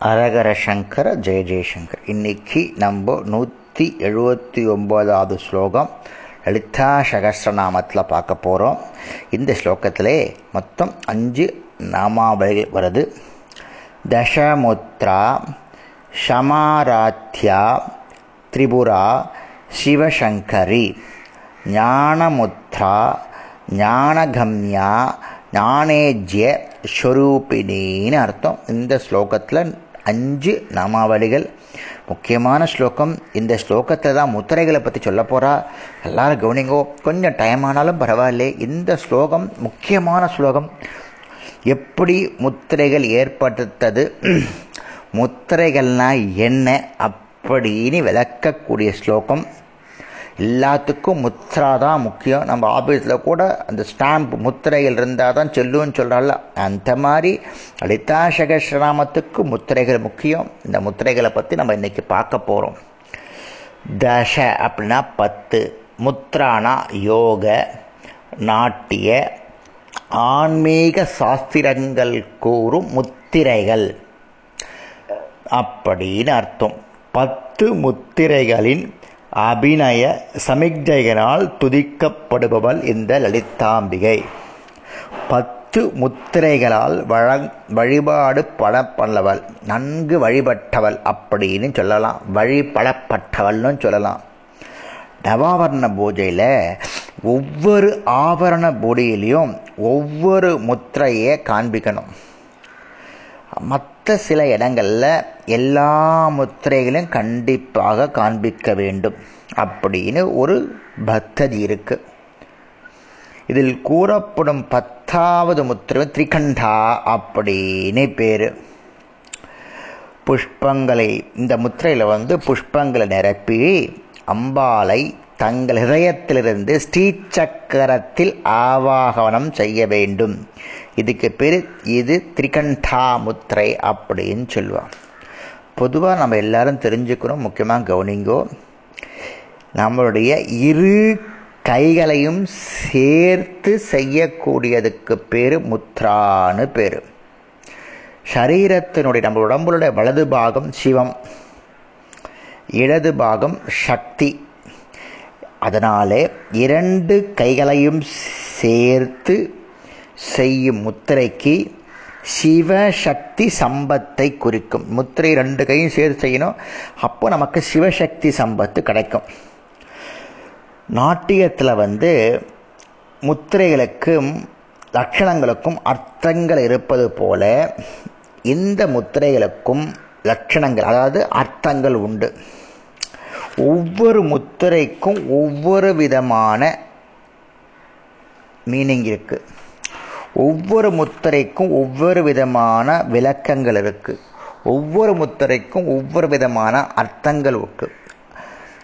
அரகர சங்கர ஜெய ஜெயசங்கர் இன்னைக்கு நம்ம நூற்றி எழுபத்தி ஒம்போதாவது ஸ்லோகம் லலிதா சகசிரநாமத்தில் பார்க்க போகிறோம் இந்த ஸ்லோகத்திலே மொத்தம் அஞ்சு நாமாவளிகள் வருது. தசமுத்ரா ஷமாராத்யா திரிபுரா சிவசங்கரி ஞானமுத்ரா ஞானகம்யா ஞானேஜ்ய ஸ்வரூபிணின்னு அர்த்தம். இந்த ஸ்லோகத்தில் அஞ்சு நாமாவளிகள். முக்கியமான ஸ்லோகம் இந்த ஸ்லோகத்தில் தான் முத்திரைகளை பற்றி சொல்ல போகிறா எல்லாரும் கவனிங்கோ கொஞ்சம் டைம் ஆனாலும் பரவாயில்ல. இந்த ஸ்லோகம் முக்கியமான ஸ்லோகம். எப்படி முத்திரைகள் ஏற்படுத்தது? முத்திரைகள்னால் என்ன? அப்படின்னு விளக்கக்கூடிய ஸ்லோகம். எல்லாத்துக்கும் முத்ரா தான் முக்கியம். நம்ம ஆஃபீஸில் கூட அந்த ஸ்டாம்ப் முத்திரைகள் இருந்தால் தான் செல்லுன்னு சொல்கிறாள் அந்த மாதிரி லலிதா சகஸ்ரநாமத்துக்கு முத்திரைகள் முக்கியம். இந்த முத்திரைகளை பற்றி நம்ம இன்றைக்கி பார்க்க போகிறோம் தச அப்படின்னா பத்து. முத்ரானா யோக நாட்டிய ஆன்மீக சாஸ்திரங்கள் கூறும் முத்திரைகள் அப்படின்னு அர்த்தம். பத்து முத்திரைகளின் அபிநய சமிக்ஞைகளால் துதிக்கப்படுபவள் இந்த லலிதாம்பிகை. பத்து முத்திரைகளால் வழங் வழிபாடு படப்படவள் நன்கு வழிபட்டவள் அப்படின்னு சொல்லலாம். வழிபடப்பட்டவள்னு சொல்லலாம். நவாவரண பூஜையில் ஒவ்வொரு ஆபரண பூடியிலையும் ஒவ்வொரு முத்திரையை காண்பிக்கணும். மத் மற்ற சில இடங்களில் எல்லா முத்திரைகளையும் கண்டிப்பாக காண்பிக்க வேண்டும். அப்படின்னு ஒரு பத்ததி இருக்கு. இதில் கூறப்படும் பத்தாவது முத்திரை திரிகண்டா அப்படின்னு பேர். புஷ்பங்களை இந்த முத்திரையில் வந்து புஷ்பங்களை நிரப்பி அம்பாலை தங்கள் ஹிரயத்திலிருந்து ஸ்ரீசக்கரத்தில் ஆவாகனம் செய்ய வேண்டும். இதுக்கு பேர் இது திரிகண்டா முத்திரை அப்படின்னு சொல்லுவான் பொதுவாக நம்ம எல்லாரும் தெரிஞ்சுக்கணும் முக்கியமாக கவனிங்கோ. நம்மளுடைய இரு கைகளையும் சேர்த்து செய்யக்கூடியதுக்கு பேர் முத்ரான்னு பேர். சரீரத்தினுடைய நம்ம உடம்புடைய வலது பாகம் சிவம் இடது பாகம் சக்தி. அதனாலே இரண்டு கைகளையும் சேர்த்து செய்யும் முத்திரைக்கு சிவசக்தி சம்பத்தை குறிக்கும். முத்திரை ரெண்டு கையும் சேர்த்து செய்யணும். அப்போ நமக்கு சிவசக்தி சம்பத்து கிடைக்கும். நாட்டியத்தில் வந்து முத்திரைகளுக்கும் லட்சணங்களுக்கும் அர்த்தங்கள் இருப்பது போல இந்த முத்திரைகளுக்கும் லட்சணங்கள் அதாவது அர்த்தங்கள் உண்டு. ஒவ்வொரு முத்திரைக்கும் ஒவ்வொரு விதமான மீனிங் இருக்குது ஒவ்வொரு முத்திரைக்கும் ஒவ்வொரு விதமான விளக்கங்கள் இருக்கு. ஒவ்வொரு முத்திரைக்கும் ஒவ்வொரு விதமான அர்த்தங்கள் இருக்கு.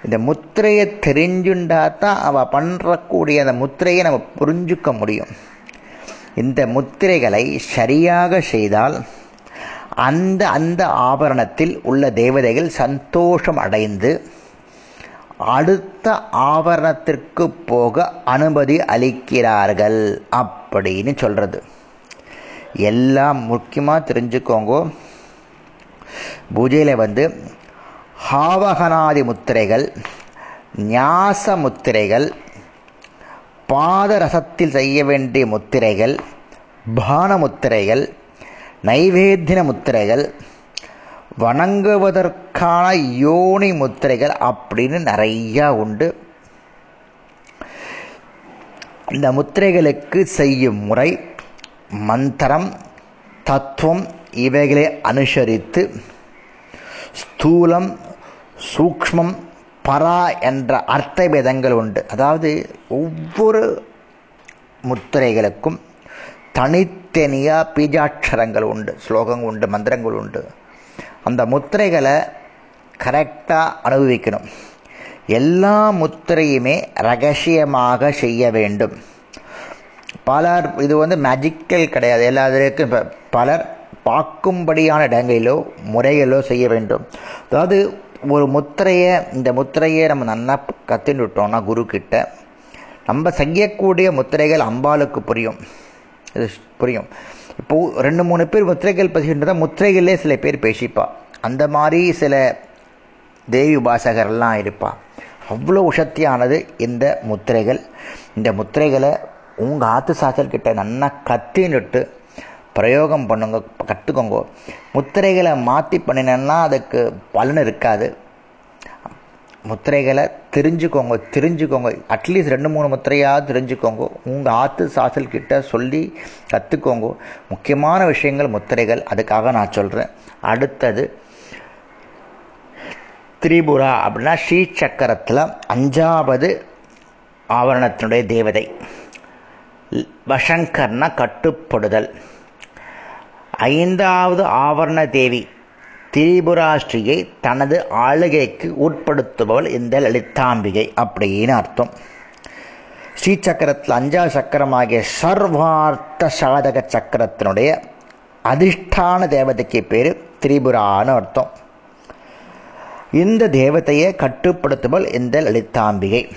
இந்த முத்திரையை தெரிஞ்சுண்டா தான் அவ பண்ணுறக்கூடிய அந்த முத்திரையை நம்ம புரிஞ்சுக்க முடியும். இந்த முத்திரைகளை சரியாக செய்தால் அந்த அந்த ஆபரணத்தில் உள்ள தேவதைகள் சந்தோஷம் அடைந்து அடுத்த ஆபரணத்திற்கு போக அனுமதி அளிக்கிறார்கள். அப் அப்படின்னு சொல்கிறது எல்லாம் முக்கியமாக தெரிஞ்சுக்கோங்க. பூஜையில் வந்து ஹாவகனாதி முத்திரைகள் ஞாச முத்திரைகள் பாதரசத்தில் செய்ய வேண்டிய முத்திரைகள் பான முத்திரைகள் நைவேத்தின முத்திரைகள் வணங்குவதற்கான யோனி முத்திரைகள் அப்படின்னு நிறையா உண்டு. இந்த முத்திரைகளுக்கு செய்யும் முறை மந்திரம் தத்துவம் இவைகளை அனுசரித்து ஸ்தூலம் சூக்ஷ்மம் பரா என்ற அர்த்த பேதங்கள் உண்டு. அதாவது ஒவ்வொரு முத்திரைகளுக்கும் தனித்தனியாக பீஜாட்சரங்கள் உண்டு ஸ்லோகங்கள் உண்டு மந்திரங்கள் உண்டு. அந்த முத்திரைகளை கரெக்டாக அனுபவிக்கணும். எல்லா முத்திரையுமே ரகசியமாக செய்ய வேண்டும். பலர் இது வந்து மேஜிக்கல் கிடையாது. எல்லாத்திற்கும் இப்போ பலர் பார்க்கும்படியான இடங்களிலோ முறைகளோ செய்ய வேண்டும். அதாவது ஒரு முத்திரையை இந்த முத்திரையை நம்ம நல்லா கற்றுன்னு விட்டோம்னா குருக்கிட்ட நம்ம செய்யக்கூடிய முத்திரைகள் அம்பாளுக்கு புரியும். இது புரியும். இப்போது ரெண்டு மூணு பேர் முத்திரைகள் பேசுகின்றத முத்திரைகளே சில பேர் பேசிப்பா. அந்த மாதிரி சில தேவி உபாசகர்லாம் இருப்பாள் அவ்வளோ உஷத்தியானது இந்த முத்திரைகள். இந்த முத்திரைகளை உங்கள் ஆத்து சாச்சல் கிட்ட நல்லா கத்தின்னுட்டு பிரயோகம் பண்ணுங்க கற்றுக்கோங்க முத்திரைகளை மாற்றி பண்ணினேன்னா அதுக்கு பலன் இருக்காது. முத்திரைகளை தெரிஞ்சுக்கோங்க தெரிஞ்சுக்கோங்க. அட்லீஸ்ட் ரெண்டு மூணு முத்திரையாக தெரிஞ்சுக்கோங்க. உங்கள் ஆத்து சாசல் கிட்ட சொல்லி கற்றுக்கோங்க முக்கியமான விஷயங்கள் முத்திரைகள். அதுக்காக நான் சொல்கிறேன் அடுத்தது திரிபுரா அப்படின்னா ஸ்ரீ சக்கரத்தில் அஞ்சாவது ஆவரணத்தினுடைய தேவதை. வசங்கர்னா கட்டுப்படுதல். ஐந்தாவது ஆவரண தேவி திரிபுராஸ்ரீயை தனது ஆளுகைக்கு உட்படுத்துபவள் இந்த லலிதாம்பிகை அப்படின்னு அர்த்தம். ஸ்ரீ சக்கரத்தில் அஞ்சாவது சக்கரமாகிய சர்வார்த்த சாதக சக்கரத்தினுடைய அதிஷ்டான தேவதைக்கு பேர் திரிபுரான்னு அர்த்தம். இந்த தேவதையை கட்டுப்படுத்துபவள் இந்த லலிதாம்பிகை.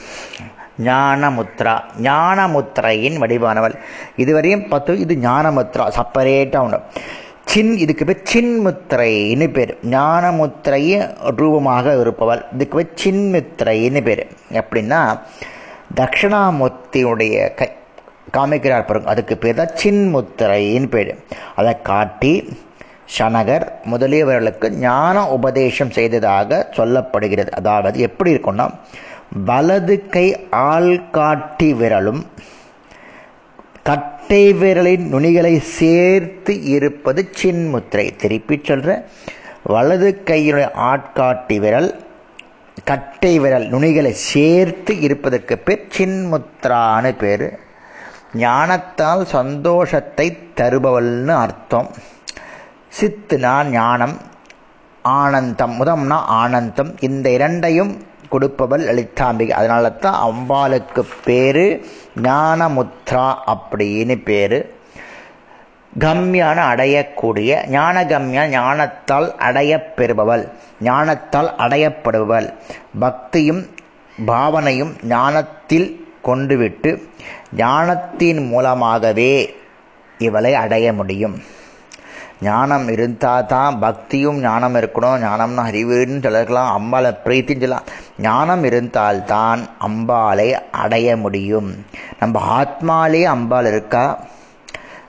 ஞானமுத்ரா ஞானமுத்திரையின் வடிவானவள். இதுவரையும் பார்த்து இது ஞானமுத்ரா செப்பரேட்டாக உண்டு. சின் இதுக்கு பேர் சின்முத்திரைன்னு பேர். ஞானமுத்திரையின் ரூபமாக இருப்பவள். இதுக்கு பேர் சின்முத்திரைன்னு பேர். எப்படின்னா தட்சிணாமூர்த்தியுடைய கை காமிக்கிறார் பாருங்க அதுக்கு பேர் தான் சின்முத்திரைன்னு பேர். அதை காட்டி சனகர் முதலியவர்களுக்கு ஞான உபதேசம் செய்ததாக சொல்லப்படுகிறது. அதாவது எப்படி இருக்கும்னா வலது கை ஆள்காட்டி விரலும் கட்டை விரலின் நுனிகளை சேர்த்து இருப்பது சின்முத்திரை திருப்பி சொல்கிறேன் வலது கையினுடைய ஆட்காட்டி விரல் கட்டை விரல் நுனிகளை சேர்த்து இருப்பதற்கு பேர் சின்முத்ரான்னு பேர். ஞானத்தால் சந்தோஷத்தை தருபவள்னு அர்த்தம். சித்துனா ஞானம் ஆனந்தம் முதம்னா ஆனந்தம் இந்த இரண்டையும் கொடுப்பவள் லலிதாம்பிகை. அதனால தான் அம்பாளுக்கு பேர் ஞானமுத்ரா அப்படின்னு பேர். கம்யான அடையக்கூடிய ஞானகம்யா ஞானத்தால் அடையப்பெறுபவள் ஞானத்தால் அடையப்படுபவள். பக்தியும் பாவனையும் ஞானத்தில் கொண்டுவிட்டு ஞானத்தின் மூலமாகவே இவளை அடைய முடியும். ஞானம் இருந்தால் தான் பக்தியும் ஞானம் இருக்கணும். ஞானம்னா அறிவுன்னு சொல்லலாம். அம்பாளை பிரீத்தின்னு சொல்லலாம். ஞானம் இருந்தால்தான் அம்பாளை அடைய முடியும். நம்ம ஆத்மாலே அம்பாள் இருக்கா?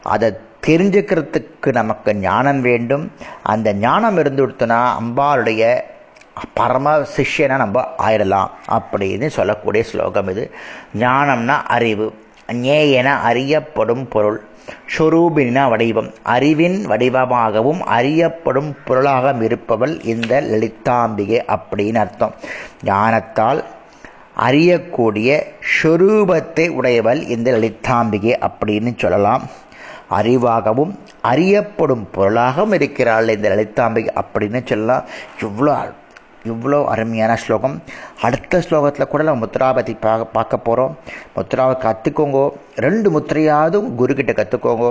அதை தெரிஞ்சுக்கிறதுக்கு நமக்கு ஞானம் வேண்டும். அந்த ஞானம் இருந்து கொடுத்தனா அம்பாளுடைய பரம சிஷ்யனை நம்ம ஆயிடலாம் அப்படின்னு சொல்லக்கூடிய ஸ்லோகம் இது. ஞானம்னா அறிவு. ஞேயன அறியப்படும் பொருள். ஸ்வரூபின வடிவம். அறிவின் வடிவமாகவும் அறியப்படும் பொருளாக இருப்பவள் இந்த லலிதாம்பிகை அப்படின்னு அர்த்தம். ஞானத்தால் அறியக்கூடிய ஸ்வரூபத்தை உடையவள் இந்த லலிதாம்பிகை அப்படின்னு சொல்லலாம். அறிவாகவும் அறியப்படும் பொருளாகவும் இருக்கிறாள் இந்த லலிதாம்பிகை அப்படின்னு சொல்லலாம். இவ்வளோ இவ்வளோ அருமையான ஸ்லோகம். அடுத்த ஸ்லோகத்தில் கூட நம்ம முத்ரா பற்றி பார்க்க பார்க்க போகிறோம் முத்ராவை கற்றுக்கோங்க ரெண்டு முத்திரையாவது குருக்கிட்ட கற்றுக்கோங்க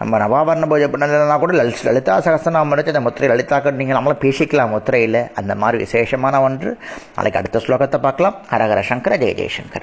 நம்ம நவாவரண பூஜை பண்ணலைன்னா கூட லலித் லலிதா சகசனம் முடிச்சு அந்த முத்திரை லலிதாக்க நீங்கள் நம்மளும் பேசிக்கலாம் முத்திரையில். அந்த மாதிரி விசேஷமான ஒன்று. நாளைக்கு அடுத்த ஸ்லோகத்தை பார்க்கலாம். ஹரஹர சங்கர ஜெய ஜெயசங்கர்.